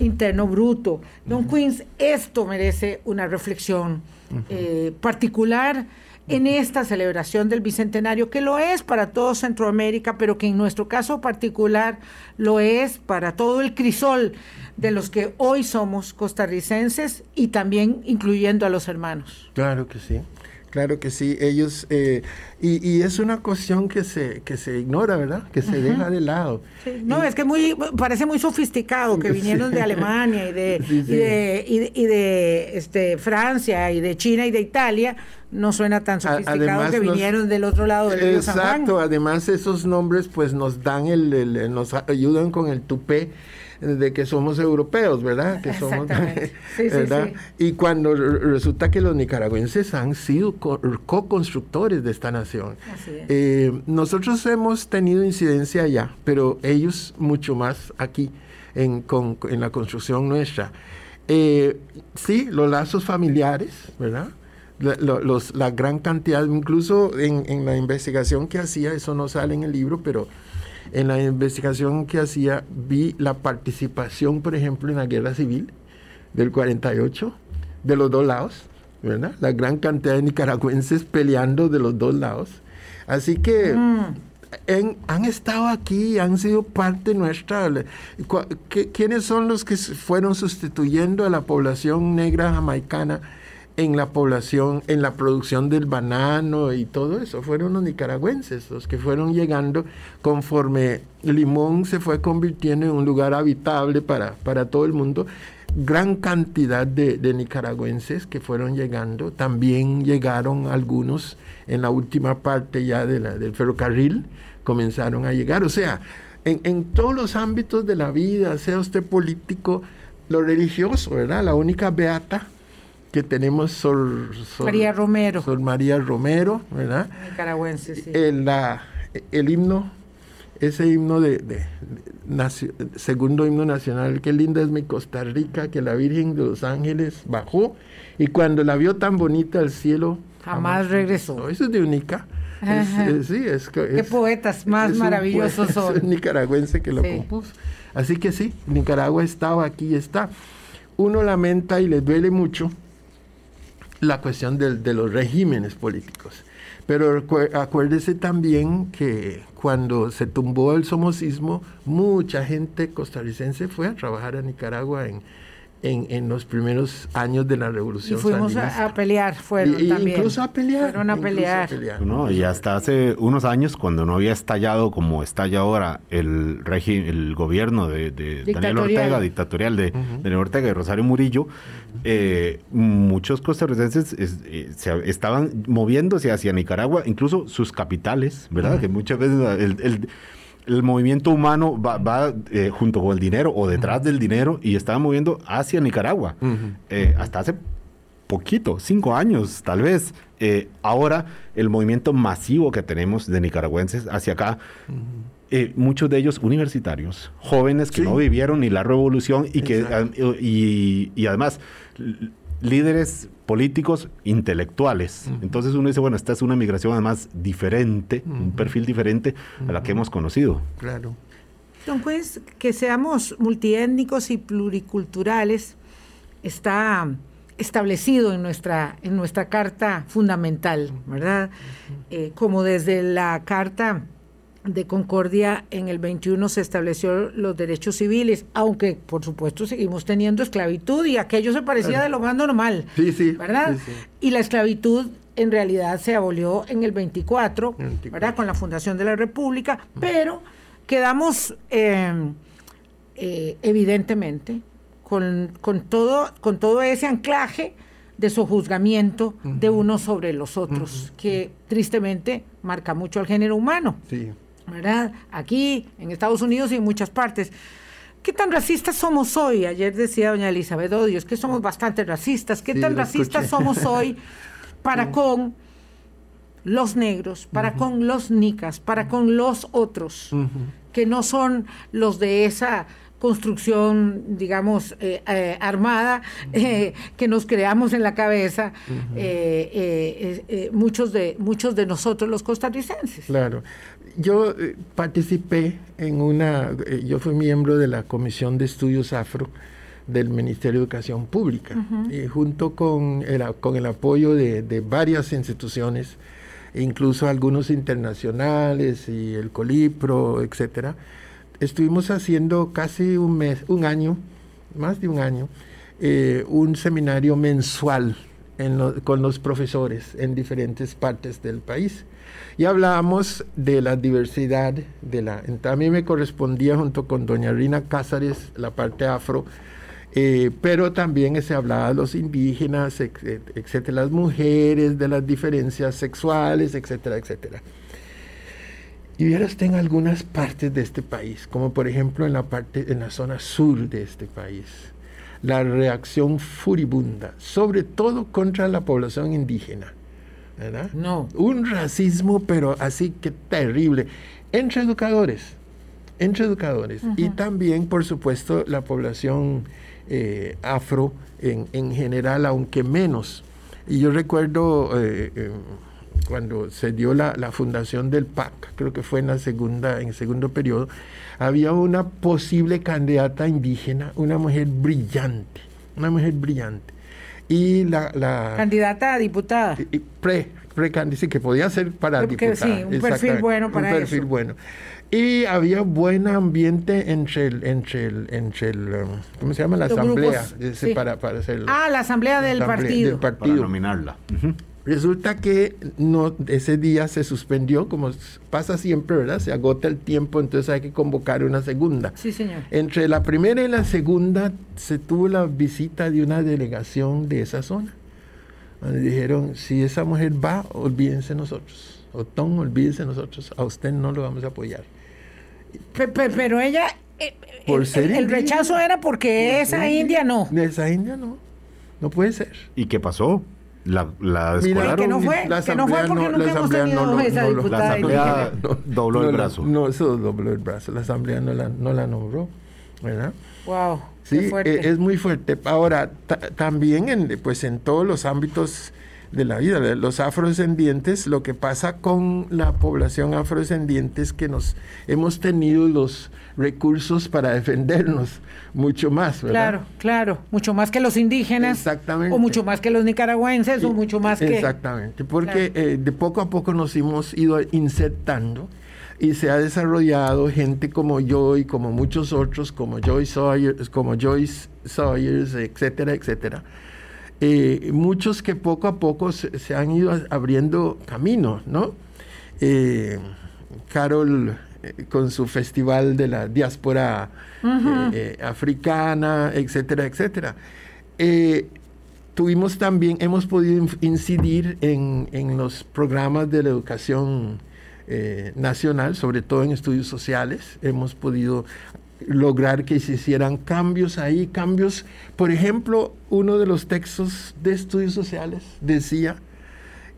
Interno Bruto. Don Queens, esto merece una reflexión eh, particular en esta celebración del Bicentenario, que lo es para todo Centroamérica, pero que en nuestro caso particular lo es para todo el crisol de los que hoy somos costarricenses y también incluyendo a los hermanos. Claro que sí. Claro que sí, ellos, eh, y, es una cuestión que se, que se ignora, ¿verdad? Que se deja de lado. No, es que muy, parece muy sofisticado que vinieron de Alemania y de, y de, y de, este, Francia y de China y de Italia, no suena tan sofisticado que vinieron del otro lado del río Exacto, además esos nombres pues nos dan el, nos ayudan con el tupé de que somos europeos, ¿verdad? Que somos, ¿verdad? Y cuando resulta que los nicaragüenses han sido co-constructores de esta nación. Eh, nosotros hemos tenido incidencia allá, pero ellos mucho más aquí en, en la construcción nuestra. Eh, sí, los lazos familiares, ¿verdad? La, los, la gran cantidad, incluso en, en la investigación que hacía, eso no sale en el libro, pero en la investigación que hacía vi la participación, por ejemplo, en la guerra civil del 48, de los dos lados, ¿verdad? La gran cantidad de nicaragüenses peleando de los dos lados. Así que mm. han estado aquí, han sido parte nuestra. ¿Quiénes son los que fueron sustituyendo a la población negra jamaicana? En la población, en la producción del banano y todo eso. Fueron los nicaragüenses los que fueron llegando conforme Limón se fue convirtiendo en un lugar habitable para, para todo el mundo. Gran cantidad de, nicaragüenses que fueron llegando. También llegaron algunos en la última parte ya de la, del ferrocarril, comenzaron a llegar. O sea, en, en todos los ámbitos de la vida, sea usted político, lo religioso, ¿verdad? La única beata que tenemos Sol, María Romero. Sol María Romero, ¿verdad? Nicaragüense, sí. El, la, el himno, ese himno de, segundo himno nacional, qué linda es mi Costa Rica, que la Virgen de los Ángeles bajó y cuando la vio tan bonita al cielo, jamás, regresó. Eso es de única. sí, es, Qué poetas más maravillosos son. Es nicaragüense que lo compuso. Así que sí, Nicaragua estaba aquí y está. Uno lamenta y le duele mucho la cuestión de, de los regímenes políticos. Pero acuérdese también que cuando se tumbó el somocismo, mucha gente costarricense fue a trabajar a Nicaragua en, en, en, los primeros años de la revolución. Y fuimos a, pelear, fueron también. Incluso a pelear. Fueron a pelear. No, y hasta hace unos años, cuando no había estallado como estalla ahora el el gobierno de, Daniel Ortega, dictatorial de Daniel Ortega y Rosario Murillo, eh, muchos costarricenses eh, se estaban moviéndose hacia Nicaragua, incluso sus capitales, ¿verdad? Que muchas veces el el movimiento humano va, eh, junto con el dinero o detrás del dinero y estaba moviendo hacia Nicaragua. Eh, hasta hace poquito, cinco años tal vez. Eh, ahora el movimiento masivo que tenemos de nicaragüenses hacia acá, muchos de ellos universitarios, jóvenes que no vivieron ni la revolución y que y además líderes políticos intelectuales. Entonces uno dice, bueno, esta es una migración además diferente, un perfil diferente a la que hemos conocido. Claro. Entonces, que seamos multiétnicos y pluriculturales está establecido en nuestra, en nuestra carta fundamental, ¿verdad? Eh, como desde la carta de Concordia en el 21 se estableció los derechos civiles, aunque por supuesto seguimos teniendo esclavitud y aquello se parecía de lo más normal, sí, sí, ¿verdad? sí. Y la esclavitud en realidad se abolió en el 24, 24. ¿verdad? Con la fundación de la República, pero quedamos eh, eh, evidentemente con, con, todo, con todo ese anclaje de sojuzgamiento uh -huh. de unos sobre los otros, uh -huh. que tristemente marca mucho al género humano. Sí. ¿Verdad? Aquí, en Estados Unidos y en muchas partes. ¿Qué tan racistas somos hoy? Ayer decía doña Elizabeth Odio, es que somos bastante racistas. ¿Qué sí, tan racistas escuché. somos hoy para con los negros, para uh -huh. con los nicas, para con los otros, que no son los de esa construcción, digamos, eh, eh, armada eh, que nos creamos en la cabeza uh -huh. muchos, de, muchos de nosotros los costarricenses. Claro. Yo participé en una, yo fui miembro de la Comisión de Estudios Afro del Ministerio de Educación Pública uh -huh. y junto con el, con el apoyo de, de varias instituciones, incluso algunos internacionales y el Colipro, etcétera, estuvimos haciendo casi un mes, un año, más de un año, eh, un seminario mensual lo, con los profesores en diferentes partes del país. Y hablábamos de la diversidad, de la, a mí me correspondía junto con doña Rina Cázares la parte afro, eh, pero también se hablaba de los indígenas, etcétera, las mujeres, de las diferencias sexuales, etcétera, etcétera. Y vieras en algunas partes de este país, como por ejemplo en la parte, en la zona sur de este país, la reacción furibunda, sobre todo contra la población indígena, ¿verdad? No. Un racismo, pero así que terrible, entre educadores, entre educadores, uh -huh. y también, por supuesto, la población eh, afro en, en, general, aunque menos. Y yo recuerdo eh, eh, cuando se dio la, la, fundación del PAC, creo que fue en la segunda, en el segundo periodo, había una posible candidata indígena, una mujer brillante, una mujer brillante. Y la, la candidata a diputada. Y, pre, pre sí, que podía ser para Porque, diputada. Sí, un perfil bueno para Un perfil eso. bueno. Y había buen ambiente entre el, entre el, entre el um, ¿cómo se llama? La Los asamblea, grupos, ese, sí. para, para hacerlo. Ah, la asamblea del, La asamblea partido. del partido. Para nominarla. Uh -huh. Resulta que no, ese día se suspendió, como pasa siempre, ¿verdad? Se agota el tiempo, entonces hay que convocar una segunda. Sí, señor. Entre la primera y la segunda se tuvo la visita de una delegación de esa zona. Donde dijeron, si esa mujer va, olvídense nosotros. Otón, olvídense nosotros. A usted no lo vamos a apoyar. Pero, pero ella... eh, Por el, ser el, el rechazo era porque Por esa ser india no. Esa india no. No puede ser. ¿Y qué pasó? La, la Mira, descolaron. que no fue, la que no fue asamblea porque no- nunca la hemos asamblea tenido no lo- esa no lo- diputada La asamblea indígena. dobló el brazo. no, eso dobló el brazo. La asamblea no la, no la nombró, ¿verdad? Wow, Sí, eh, es muy fuerte. Ahora, ta- también en, pues en todos los ámbitos de la vida, de los afrodescendientes, lo que pasa con la población afrodescendiente es que nos hemos tenido los recursos para defendernos mucho más, ¿verdad? Claro, claro. Mucho más que los indígenas. Exactamente. O mucho más que los nicaragüenses, o mucho más que. Exactamente, porque eh, de poco a poco nos hemos ido insertando y se ha desarrollado gente como yo y como muchos otros, como Joyce Sawyers, como Joyce Sawyers, etcétera, etcétera. Eh, muchos que poco a poco se, se han ido abriendo camino, ¿no? Eh, Carol eh, con su festival de la diáspora eh, eh, africana, etcétera, etcétera. Tuvimos también, hemos podido incidir en, en los programas de la educación nacional, sobre todo en estudios sociales. Hemos podido lograr que se hicieran cambios ahí, cambios, por ejemplo, uno de los textos de estudios sociales decía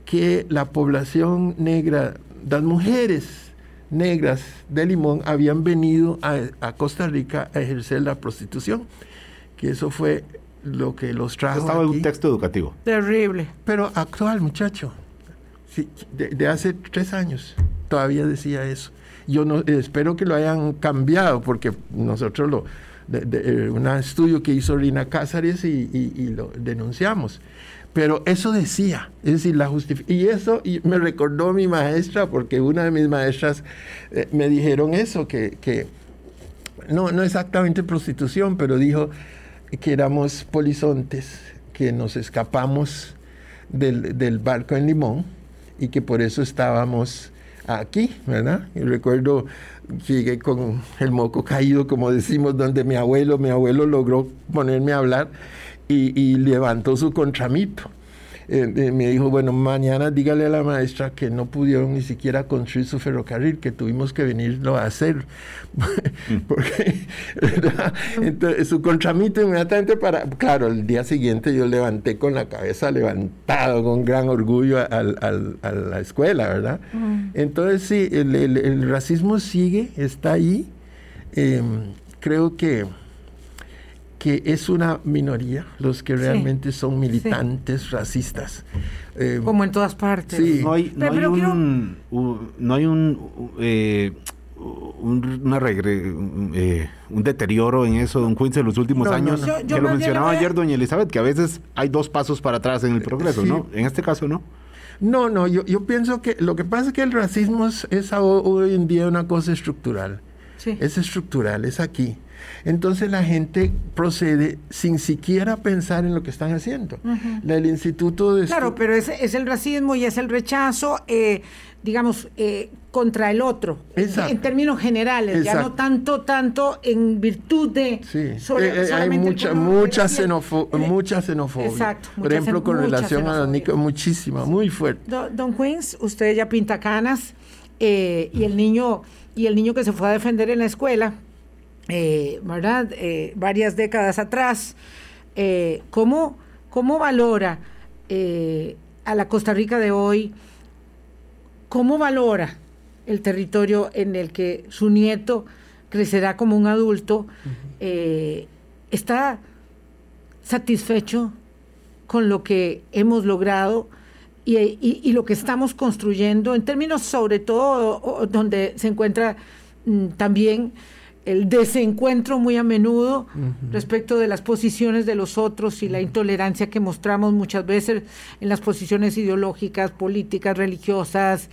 que la población negra, las mujeres negras de Limón habían venido a, a Costa Rica a ejercer la prostitución, que eso fue lo que los trajo Estaba en aquí. un texto educativo. Terrible. Pero actual, muchacho, sí, de, de hace tres años, todavía decía eso. Yo no espero que lo hayan cambiado, porque nosotros lo, de, un estudio que hizo Rina Cázares y, lo denunciamos. Pero eso decía, es decir, la. Y eso y me recordó mi maestra, porque una de mis maestras eh, me dijeron eso, que, que no, no exactamente prostitución, pero dijo que éramos polizontes, que nos escapamos del, del barco en Limón y que por eso estábamos aquí, ¿verdad? Y recuerdo, llegué con el moco caído, como decimos, donde mi abuelo, mi abuelo logró ponerme a hablar y, y levantó su contramito. Eh, eh, me dijo, bueno, mañana dígale a la maestra que no pudieron ni siquiera construir su ferrocarril, que tuvimos que venirlo a hacer. Porque, Entonces, su contramito inmediatamente para, claro, el día siguiente yo levanté con la cabeza levantado, con gran orgullo a, la escuela, ¿verdad? Entonces, sí, el, racismo sigue, está ahí. Em, creo que que es una minoría los que realmente son militantes racistas. Eh, Como en todas partes. Sí. No hay, no hay un, no hay un, eh, un, una eh, un deterioro en eso, don Quince, en los últimos años. que lo mencionaba ayer doña Elizabeth, que a veces hay dos pasos para atrás en el progreso, ¿no? En este caso, ¿no? No, no, yo, yo pienso que lo que pasa es que el racismo es, es hoy en día una cosa estructural. Sí. Es estructural, es aquí. Entonces la gente procede sin siquiera pensar en lo que están haciendo. el Instituto de... Claro, pero es, es, el racismo y es el rechazo, eh, digamos, eh, contra el otro, en términos generales, ya no tanto, tanto en virtud de... Sí, eh, hay mucha, mucha, mucha xenofobia. Exacto. Por ejemplo, con relación a los niños, muchísima, muy fuerte. Don, Queens, usted ya pinta canas y el niño y el niño que se fue a defender en la escuela, eh, ¿verdad? Eh, varias décadas atrás, eh, ¿cómo, valora a la Costa Rica de hoy? ¿Cómo valora el territorio en el que su nieto crecerá como un adulto? ¿Está satisfecho con lo que hemos logrado? Y, lo que estamos construyendo, en términos sobre todo donde se encuentra mm, también el desencuentro muy a menudo respecto de las posiciones de los otros y la intolerancia que mostramos muchas veces en las posiciones ideológicas, políticas, religiosas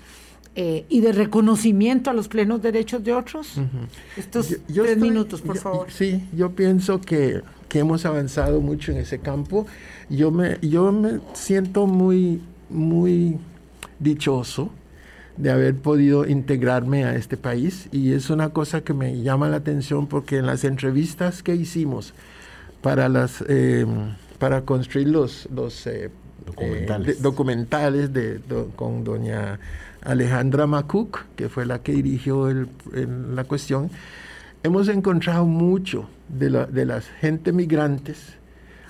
eh, y de reconocimiento a los plenos derechos de otros. Estos tres minutos, por favor. Sí, yo pienso que, que, hemos avanzado mucho en ese campo. Yo me, yo me siento muy, muy dichoso de haber podido integrarme a este país. Y es una cosa que me llama la atención porque en las entrevistas que hicimos para las em, para construir los, los eh, documentales, documentales de, con doña Alejandra Macuc, que fue la que dirigió el, la cuestión, hemos encontrado mucho de, la, de las gente migrantes,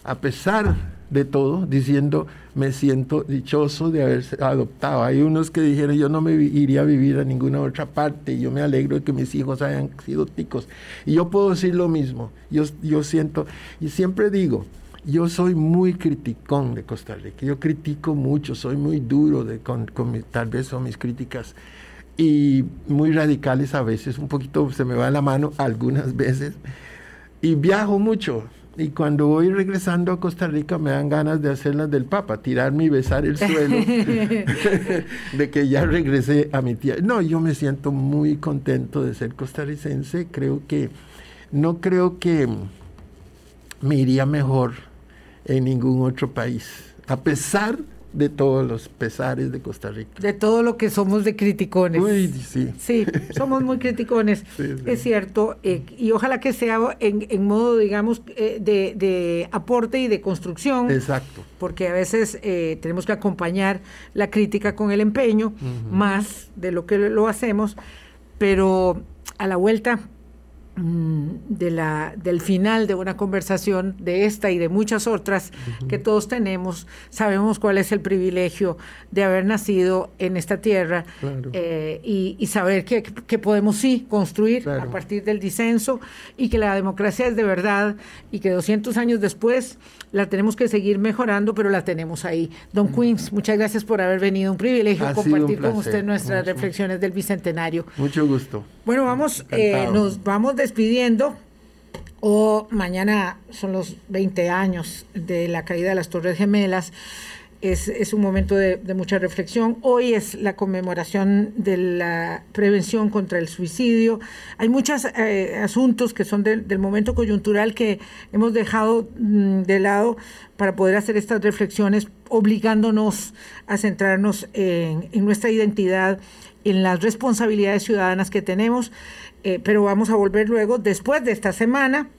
a pesar de todo, diciendo, me siento dichoso de haber adoptado. Hay unos que dijeron, yo no me iría a vivir a ninguna otra parte, yo me alegro de que mis hijos hayan sido ticos. Y yo puedo decir lo mismo, yo, yo siento, y siempre digo, yo soy muy criticón de Costa Rica, yo critico mucho, soy muy duro de, con tal vez son mis críticas, y muy radicales a veces, un poquito se me va la mano algunas veces, y viajo mucho, y cuando voy regresando a Costa Rica me dan ganas de hacer las del Papa, tirarme y besar el suelo, de que ya regresé a mi tierra. No, yo me siento muy contento de ser costarricense. Creo que, no creo que me iría mejor en ningún otro país, a pesar de todos los pesares de Costa Rica. De todo lo que somos de criticones. Uy, sí. Sí, somos muy criticones, es cierto. Eh, y ojalá que sea en, modo, digamos, eh, de, aporte y de construcción. Exacto. Porque a veces eh, tenemos que acompañar la crítica con el empeño, más de lo que lo hacemos. Pero a la vuelta de la, del final de una conversación, de esta y de muchas otras que todos tenemos, sabemos cuál es el privilegio de haber nacido en esta tierra eh, y, saber que, podemos sí construir a partir del disenso y que la democracia es de verdad y que 200 años después la tenemos que seguir mejorando, pero la tenemos ahí. Don Queens, muchas gracias por haber venido. Un privilegio compartir con usted nuestras reflexiones del Bicentenario. Mucho gusto. Bueno, vamos, eh, nos vamos despidiendo o mañana son los 20 años de la caída de las Torres Gemelas. Es, es, un momento de, de, mucha reflexión. Hoy es la conmemoración de la prevención contra el suicidio. Hay muchos eh, asuntos que son del, del, momento coyuntural que hemos dejado mm, de lado para poder hacer estas reflexiones, obligándonos a centrarnos en, en nuestra identidad, en las responsabilidades ciudadanas que tenemos. Eh, pero vamos a volver luego, después de esta semana,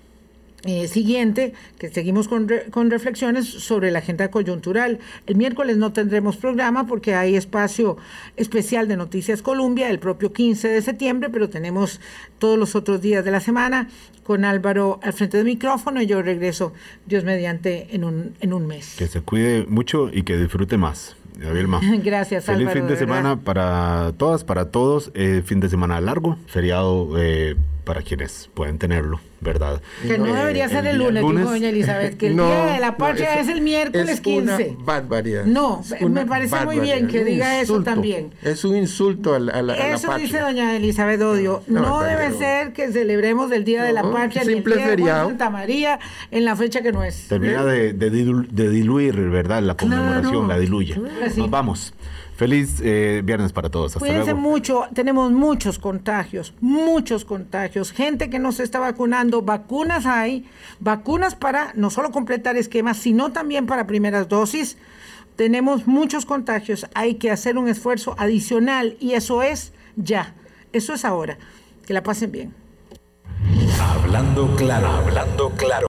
eh, siguiente, que seguimos con, re, con, reflexiones sobre la agenda coyuntural. El miércoles no tendremos programa porque hay espacio especial de Noticias Colombia el propio 15 de septiembre, pero tenemos todos los otros días de la semana con Álvaro al frente del micrófono y yo regreso, Dios mediante, en un, en un mes. Que se cuide mucho y que disfrute más. Vilma. Gracias, Feliz Álvaro, fin de, de semana para todas, para todos. Eh, fin de semana largo, feriado eh, para quienes pueden tenerlo, ¿verdad? Que no, no debería ser el, el lunes, lunes, dijo doña Elizabeth, que el no, día de la patria no, es, es, el miércoles es 15. Una barbaridad. No, me parece muy bien que diga insulto, eso también. Es un insulto a la, a la, a Eso la dice doña Elizabeth Odio. No, debe ser que celebremos el día de la patria ni el día feriado. de Santa María en la fecha que no es. Termina de, de, de diluir, ¿verdad? La conmemoración, la diluye. Nos vamos. Feliz eh, viernes para todos. Hasta Cuídense luego. mucho. Tenemos muchos contagios, muchos contagios. Gente que no se está vacunando. Vacunas hay. Vacunas para no solo completar esquemas, sino también para primeras dosis. Tenemos muchos contagios. Hay que hacer un esfuerzo adicional y eso es ya. Eso es ahora. Que la pasen bien. Hablando claro, hablando claro.